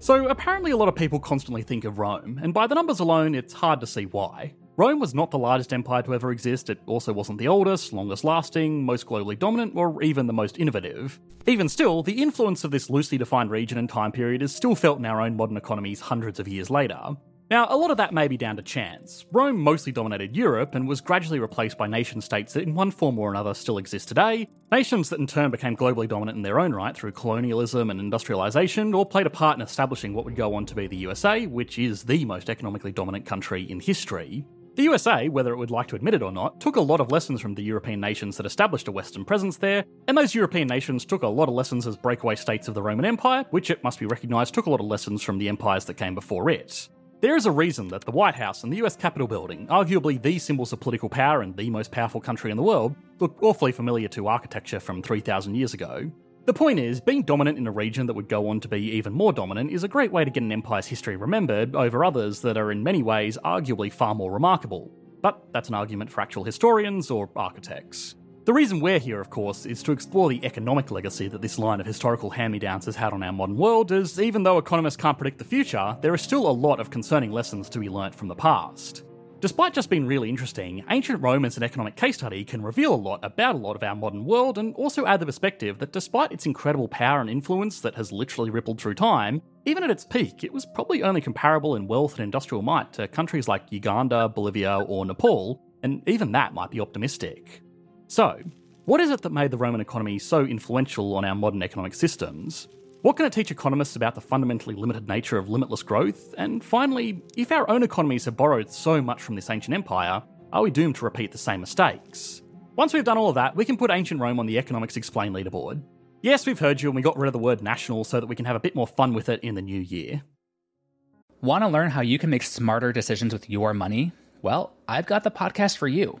So, apparently, a lot of people constantly think of Rome, and by the numbers alone, it's hard to see why. Rome was not the largest empire to ever exist, it also wasn't the oldest, longest lasting, most globally dominant, or even the most innovative. Even still, the influence of this loosely defined region and time period is still felt in our own modern economies hundreds of years later. Now, a lot of that may be down to chance. Rome mostly dominated Europe and was gradually replaced by nation states that, in one form or another, still exist today. Nations that in turn became globally dominant in their own right through colonialism and industrialisation, or played a part in establishing what would go on to be the USA, which is the most economically dominant country in history. The USA, whether it would like to admit it or not, took a lot of lessons from the European nations that established a Western presence there, and those European nations took a lot of lessons as breakaway states of the Roman Empire, which it must be recognised took a lot of lessons from the empires that came before it. There is a reason that the White House and the US Capitol building, arguably the symbols of political power and the most powerful country in the world, look awfully familiar to architecture from 3,000 years ago. The point is, being dominant in a region that would go on to be even more dominant is a great way to get an empire's history remembered over others that are in many ways arguably far more remarkable. But that's an argument for actual historians or architects. The reason we're here, of course, is to explore the economic legacy that this line of historical hand me downs has had on our modern world, as even though economists can't predict the future, there are still a lot of concerning lessons to be learnt from the past. Despite just being really interesting, ancient Rome as an economic case study can reveal a lot about a lot of our modern world and also add the perspective that despite its incredible power and influence that has literally rippled through time, even at its peak, it was probably only comparable in wealth and industrial might to countries like Uganda, Bolivia, or Nepal, and even that might be optimistic. So, what is it that made the Roman economy so influential on our modern economic systems? What can it teach economists about the fundamentally limited nature of limitless growth? And finally, if our own economies have borrowed so much from this ancient empire, are we doomed to repeat the same mistakes? Once we've done all of that, we can put ancient Rome on the Economics Explained leaderboard. Yes, we've heard you and we got rid of the word national so that we can have a bit more fun with it in the new year. Want to learn how you can make smarter decisions with your money? Well, I've got the podcast for you.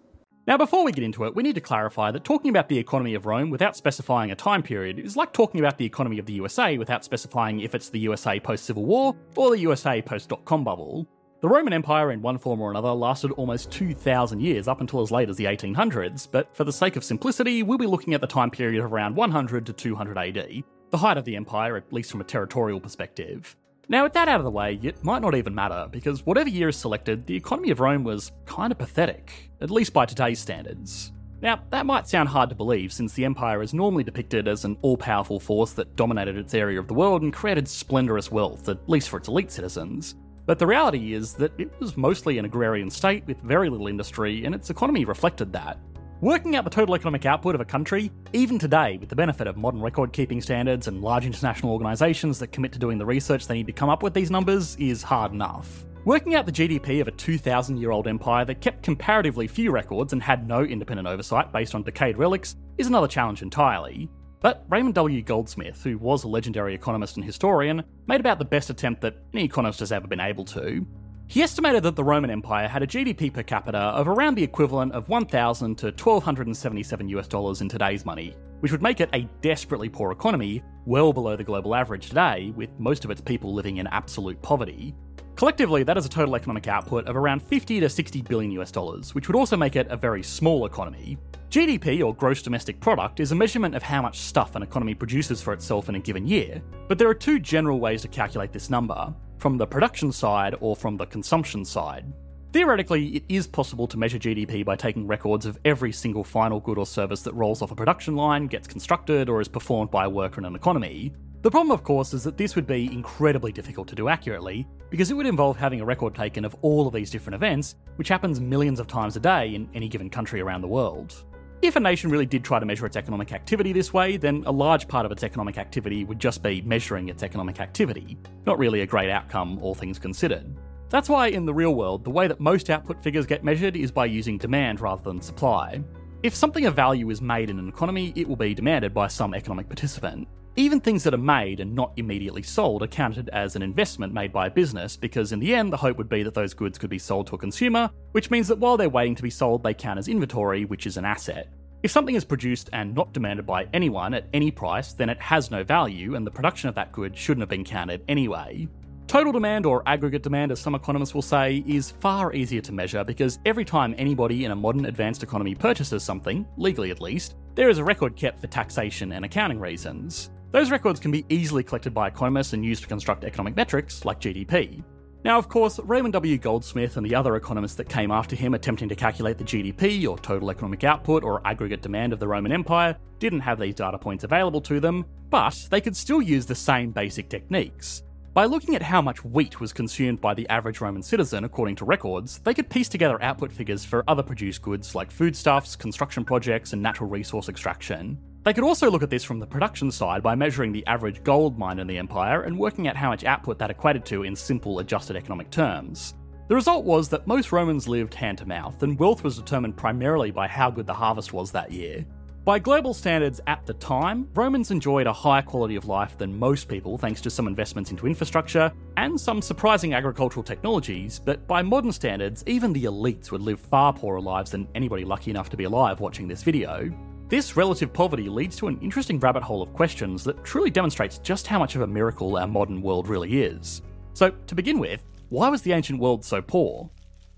Now, before we get into it, we need to clarify that talking about the economy of Rome without specifying a time period is like talking about the economy of the USA without specifying if it's the USA post Civil War or the USA post dot com bubble. The Roman Empire, in one form or another, lasted almost 2,000 years up until as late as the 1800s, but for the sake of simplicity, we'll be looking at the time period of around 100 to 200 AD, the height of the empire, at least from a territorial perspective. Now, with that out of the way, it might not even matter, because whatever year is selected, the economy of Rome was kind of pathetic, at least by today's standards. Now, that might sound hard to believe, since the Empire is normally depicted as an all powerful force that dominated its area of the world and created splendorous wealth, at least for its elite citizens. But the reality is that it was mostly an agrarian state with very little industry, and its economy reflected that. Working out the total economic output of a country, even today, with the benefit of modern record keeping standards and large international organisations that commit to doing the research they need to come up with these numbers, is hard enough. Working out the GDP of a 2,000 year old empire that kept comparatively few records and had no independent oversight based on decayed relics is another challenge entirely. But Raymond W. Goldsmith, who was a legendary economist and historian, made about the best attempt that any economist has ever been able to. He estimated that the Roman Empire had a GDP per capita of around the equivalent of 1,000 to 1,277 US dollars in today's money, which would make it a desperately poor economy, well below the global average today, with most of its people living in absolute poverty. Collectively, that is a total economic output of around 50 to 60 billion US dollars, which would also make it a very small economy. GDP, or gross domestic product, is a measurement of how much stuff an economy produces for itself in a given year, but there are two general ways to calculate this number from the production side or from the consumption side. Theoretically, it is possible to measure GDP by taking records of every single final good or service that rolls off a production line, gets constructed, or is performed by a worker in an economy. The problem, of course, is that this would be incredibly difficult to do accurately, because it would involve having a record taken of all of these different events, which happens millions of times a day in any given country around the world. If a nation really did try to measure its economic activity this way, then a large part of its economic activity would just be measuring its economic activity. Not really a great outcome, all things considered. That's why, in the real world, the way that most output figures get measured is by using demand rather than supply. If something of value is made in an economy, it will be demanded by some economic participant. Even things that are made and not immediately sold are counted as an investment made by a business because, in the end, the hope would be that those goods could be sold to a consumer, which means that while they're waiting to be sold, they count as inventory, which is an asset. If something is produced and not demanded by anyone at any price, then it has no value, and the production of that good shouldn't have been counted anyway. Total demand, or aggregate demand as some economists will say, is far easier to measure because every time anybody in a modern advanced economy purchases something, legally at least, there is a record kept for taxation and accounting reasons. Those records can be easily collected by economists and used to construct economic metrics like GDP. Now, of course, Raymond W. Goldsmith and the other economists that came after him attempting to calculate the GDP, or total economic output, or aggregate demand of the Roman Empire, didn't have these data points available to them, but they could still use the same basic techniques. By looking at how much wheat was consumed by the average Roman citizen according to records, they could piece together output figures for other produced goods like foodstuffs, construction projects, and natural resource extraction. They could also look at this from the production side by measuring the average gold mine in the empire and working out how much output that equated to in simple adjusted economic terms. The result was that most Romans lived hand to mouth, and wealth was determined primarily by how good the harvest was that year. By global standards at the time, Romans enjoyed a higher quality of life than most people thanks to some investments into infrastructure and some surprising agricultural technologies, but by modern standards, even the elites would live far poorer lives than anybody lucky enough to be alive watching this video. This relative poverty leads to an interesting rabbit hole of questions that truly demonstrates just how much of a miracle our modern world really is. So, to begin with, why was the ancient world so poor?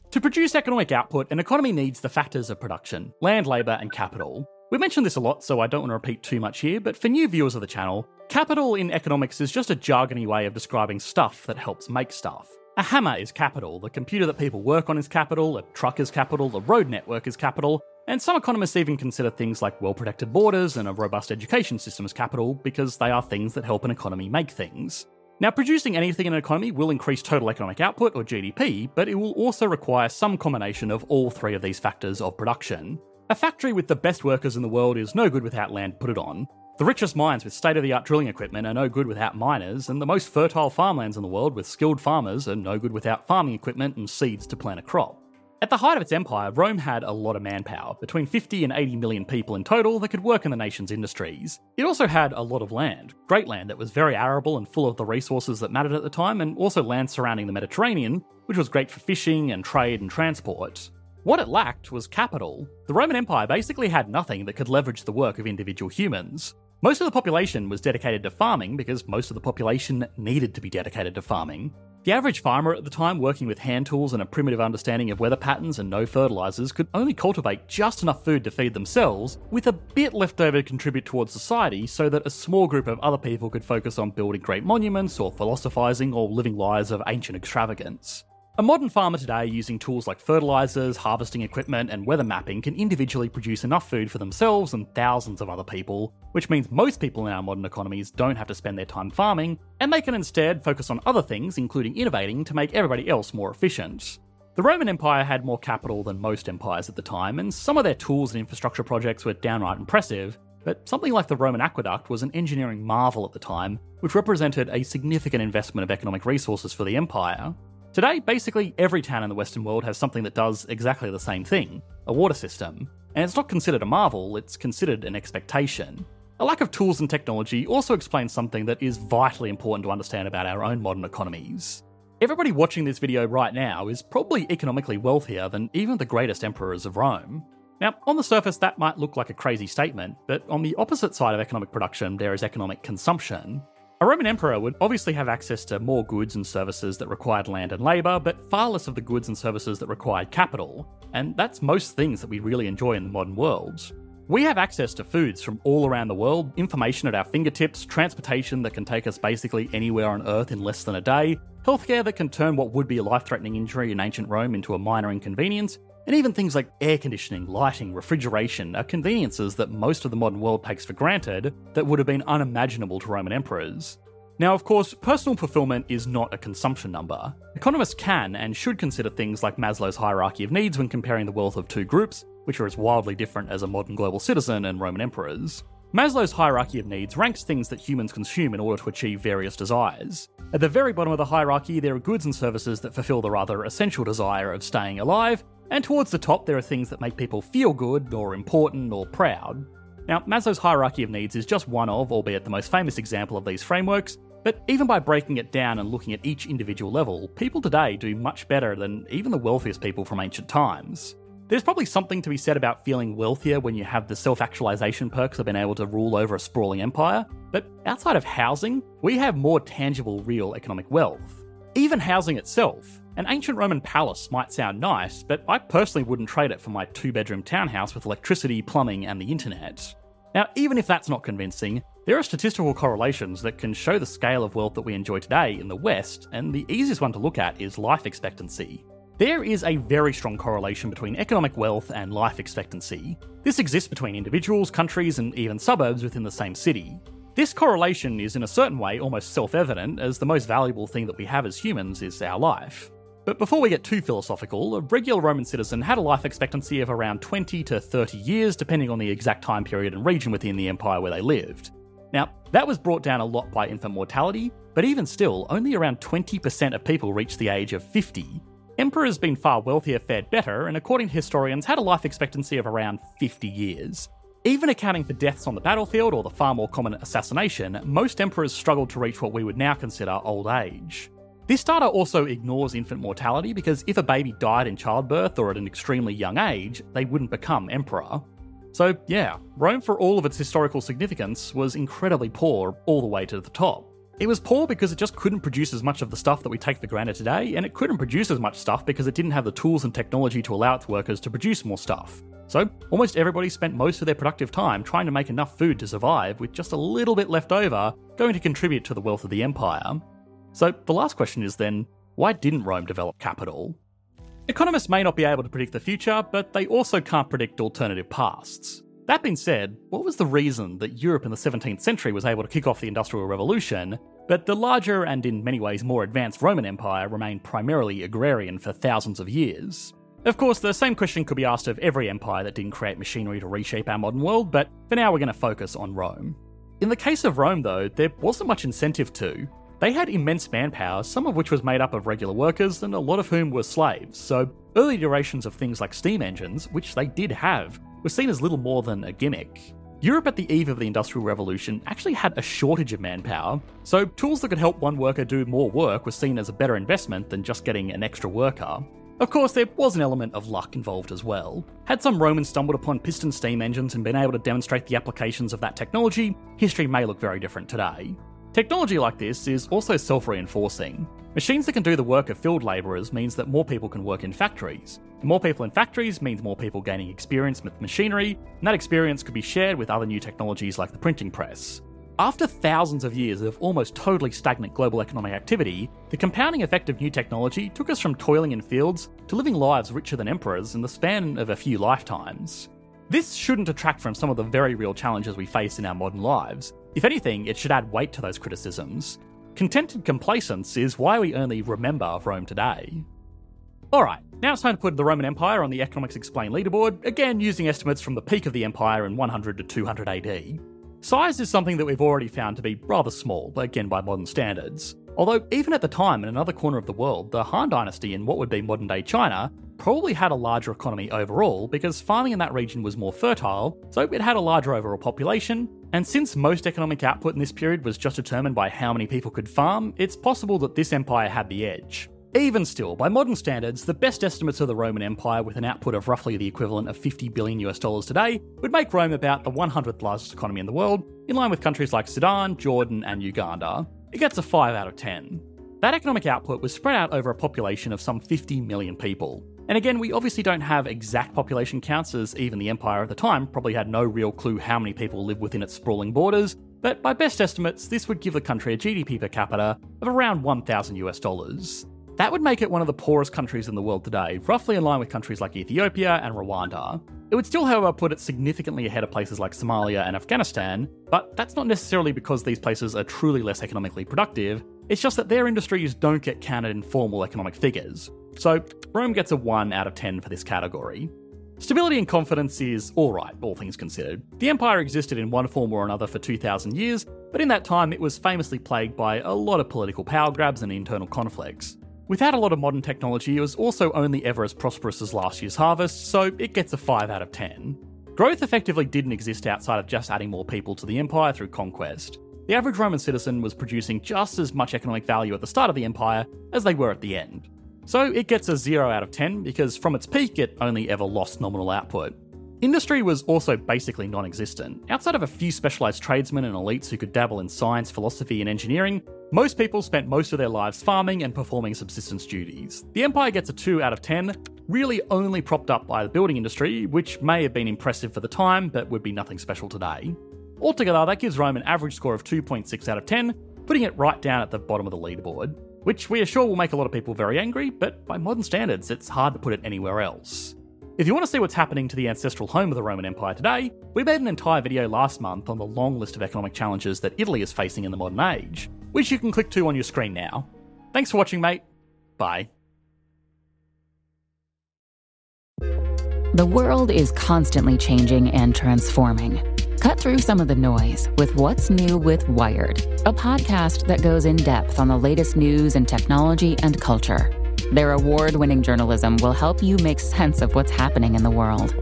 To produce economic output, an economy needs the factors of production land, labour, and capital. We mentioned this a lot, so I don't want to repeat too much here, but for new viewers of the channel, capital in economics is just a jargony way of describing stuff that helps make stuff. A hammer is capital, the computer that people work on is capital, a truck is capital, the road network is capital, and some economists even consider things like well protected borders and a robust education system as capital because they are things that help an economy make things. Now, producing anything in an economy will increase total economic output or GDP, but it will also require some combination of all three of these factors of production. A factory with the best workers in the world is no good without land put it on. The richest mines with state of the art drilling equipment are no good without miners, and the most fertile farmlands in the world with skilled farmers are no good without farming equipment and seeds to plant a crop. At the height of its empire, Rome had a lot of manpower, between 50 and 80 million people in total that could work in the nation's industries. It also had a lot of land, great land that was very arable and full of the resources that mattered at the time, and also land surrounding the Mediterranean, which was great for fishing and trade and transport. What it lacked was capital. The Roman Empire basically had nothing that could leverage the work of individual humans. Most of the population was dedicated to farming because most of the population needed to be dedicated to farming. The average farmer at the time, working with hand tools and a primitive understanding of weather patterns and no fertilizers, could only cultivate just enough food to feed themselves, with a bit left over to contribute towards society so that a small group of other people could focus on building great monuments or philosophizing or living lives of ancient extravagance. A modern farmer today, using tools like fertilizers, harvesting equipment, and weather mapping, can individually produce enough food for themselves and thousands of other people, which means most people in our modern economies don't have to spend their time farming, and they can instead focus on other things, including innovating, to make everybody else more efficient. The Roman Empire had more capital than most empires at the time, and some of their tools and infrastructure projects were downright impressive, but something like the Roman aqueduct was an engineering marvel at the time, which represented a significant investment of economic resources for the empire. Today, basically every town in the Western world has something that does exactly the same thing a water system. And it's not considered a marvel, it's considered an expectation. A lack of tools and technology also explains something that is vitally important to understand about our own modern economies. Everybody watching this video right now is probably economically wealthier than even the greatest emperors of Rome. Now, on the surface, that might look like a crazy statement, but on the opposite side of economic production, there is economic consumption. A Roman emperor would obviously have access to more goods and services that required land and labour, but far less of the goods and services that required capital, and that's most things that we really enjoy in the modern world. We have access to foods from all around the world, information at our fingertips, transportation that can take us basically anywhere on Earth in less than a day, healthcare that can turn what would be a life threatening injury in ancient Rome into a minor inconvenience, and even things like air conditioning, lighting, refrigeration are conveniences that most of the modern world takes for granted that would have been unimaginable to Roman emperors. Now, of course, personal fulfillment is not a consumption number. Economists can and should consider things like Maslow's hierarchy of needs when comparing the wealth of two groups, which are as wildly different as a modern global citizen and Roman emperors. Maslow's hierarchy of needs ranks things that humans consume in order to achieve various desires. At the very bottom of the hierarchy, there are goods and services that fulfill the rather essential desire of staying alive, and towards the top, there are things that make people feel good, or important, or proud. Now, Maslow's hierarchy of needs is just one of, albeit the most famous example of these frameworks, but even by breaking it down and looking at each individual level, people today do much better than even the wealthiest people from ancient times. There's probably something to be said about feeling wealthier when you have the self actualization perks of being able to rule over a sprawling empire, but outside of housing, we have more tangible, real economic wealth. Even housing itself, an ancient Roman palace might sound nice, but I personally wouldn't trade it for my two bedroom townhouse with electricity, plumbing, and the internet. Now, even if that's not convincing, there are statistical correlations that can show the scale of wealth that we enjoy today in the West, and the easiest one to look at is life expectancy. There is a very strong correlation between economic wealth and life expectancy. This exists between individuals, countries, and even suburbs within the same city. This correlation is, in a certain way, almost self evident, as the most valuable thing that we have as humans is our life. But before we get too philosophical, a regular Roman citizen had a life expectancy of around 20 to 30 years, depending on the exact time period and region within the empire where they lived. Now, that was brought down a lot by infant mortality, but even still, only around 20% of people reached the age of 50. Emperors being far wealthier fared better, and according to historians, had a life expectancy of around 50 years. Even accounting for deaths on the battlefield or the far more common assassination, most emperors struggled to reach what we would now consider old age. This data also ignores infant mortality because if a baby died in childbirth or at an extremely young age, they wouldn't become emperor. So, yeah, Rome, for all of its historical significance, was incredibly poor all the way to the top. It was poor because it just couldn't produce as much of the stuff that we take for granted today, and it couldn't produce as much stuff because it didn't have the tools and technology to allow its workers to produce more stuff. So, almost everybody spent most of their productive time trying to make enough food to survive, with just a little bit left over going to contribute to the wealth of the empire. So the last question is then why didn't Rome develop capital? Economists may not be able to predict the future, but they also can't predict alternative pasts. That being said, what was the reason that Europe in the 17th century was able to kick off the Industrial Revolution, but the larger and in many ways more advanced Roman Empire remained primarily agrarian for thousands of years? Of course, the same question could be asked of every empire that didn't create machinery to reshape our modern world, but for now we're going to focus on Rome. In the case of Rome, though, there wasn't much incentive to. They had immense manpower, some of which was made up of regular workers, and a lot of whom were slaves, so early iterations of things like steam engines, which they did have, were seen as little more than a gimmick. Europe at the eve of the Industrial Revolution actually had a shortage of manpower, so tools that could help one worker do more work were seen as a better investment than just getting an extra worker. Of course, there was an element of luck involved as well. Had some Romans stumbled upon piston steam engines and been able to demonstrate the applications of that technology, history may look very different today. Technology like this is also self reinforcing. Machines that can do the work of field labourers means that more people can work in factories. more people in factories means more people gaining experience with machinery, and that experience could be shared with other new technologies like the printing press. After thousands of years of almost totally stagnant global economic activity, the compounding effect of new technology took us from toiling in fields to living lives richer than emperors in the span of a few lifetimes. This shouldn't detract from some of the very real challenges we face in our modern lives. If anything, it should add weight to those criticisms. Contented complacence is why we only remember Rome today. Alright, now it's time to put the Roman Empire on the Economics Explained leaderboard, again using estimates from the peak of the empire in 100 to 200 AD. Size is something that we've already found to be rather small, again by modern standards. Although, even at the time, in another corner of the world, the Han Dynasty in what would be modern day China probably had a larger economy overall because farming in that region was more fertile, so it had a larger overall population. And since most economic output in this period was just determined by how many people could farm, it's possible that this empire had the edge. Even still, by modern standards, the best estimates of the Roman Empire with an output of roughly the equivalent of 50 billion US dollars today would make Rome about the 100th largest economy in the world, in line with countries like Sudan, Jordan, and Uganda. It gets a 5 out of 10. That economic output was spread out over a population of some 50 million people. And again, we obviously don't have exact population counts, as even the Empire at the time probably had no real clue how many people live within its sprawling borders, but by best estimates, this would give the country a GDP per capita of around 1,000 US dollars. That would make it one of the poorest countries in the world today, roughly in line with countries like Ethiopia and Rwanda. It would still, however, put it significantly ahead of places like Somalia and Afghanistan, but that's not necessarily because these places are truly less economically productive, it's just that their industries don't get counted in formal economic figures. So, Rome gets a 1 out of 10 for this category. Stability and confidence is alright, all things considered. The empire existed in one form or another for 2,000 years, but in that time it was famously plagued by a lot of political power grabs and internal conflicts. Without a lot of modern technology, it was also only ever as prosperous as last year's harvest, so it gets a 5 out of 10. Growth effectively didn't exist outside of just adding more people to the empire through conquest. The average Roman citizen was producing just as much economic value at the start of the empire as they were at the end. So it gets a 0 out of 10 because from its peak it only ever lost nominal output. Industry was also basically non existent. Outside of a few specialised tradesmen and elites who could dabble in science, philosophy, and engineering, most people spent most of their lives farming and performing subsistence duties. The Empire gets a 2 out of 10, really only propped up by the building industry, which may have been impressive for the time, but would be nothing special today. Altogether, that gives Rome an average score of 2.6 out of 10, putting it right down at the bottom of the leaderboard, which we are sure will make a lot of people very angry, but by modern standards, it's hard to put it anywhere else. If you want to see what's happening to the ancestral home of the Roman Empire today, we made an entire video last month on the long list of economic challenges that Italy is facing in the modern age, which you can click to on your screen now. Thanks for watching, mate. Bye. The world is constantly changing and transforming. Cut through some of the noise with What's New with Wired, a podcast that goes in depth on the latest news and technology and culture. Their award winning journalism will help you make sense of what's happening in the world.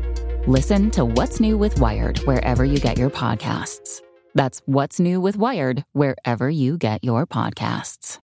Listen to What's New with Wired wherever you get your podcasts. That's What's New with Wired wherever you get your podcasts.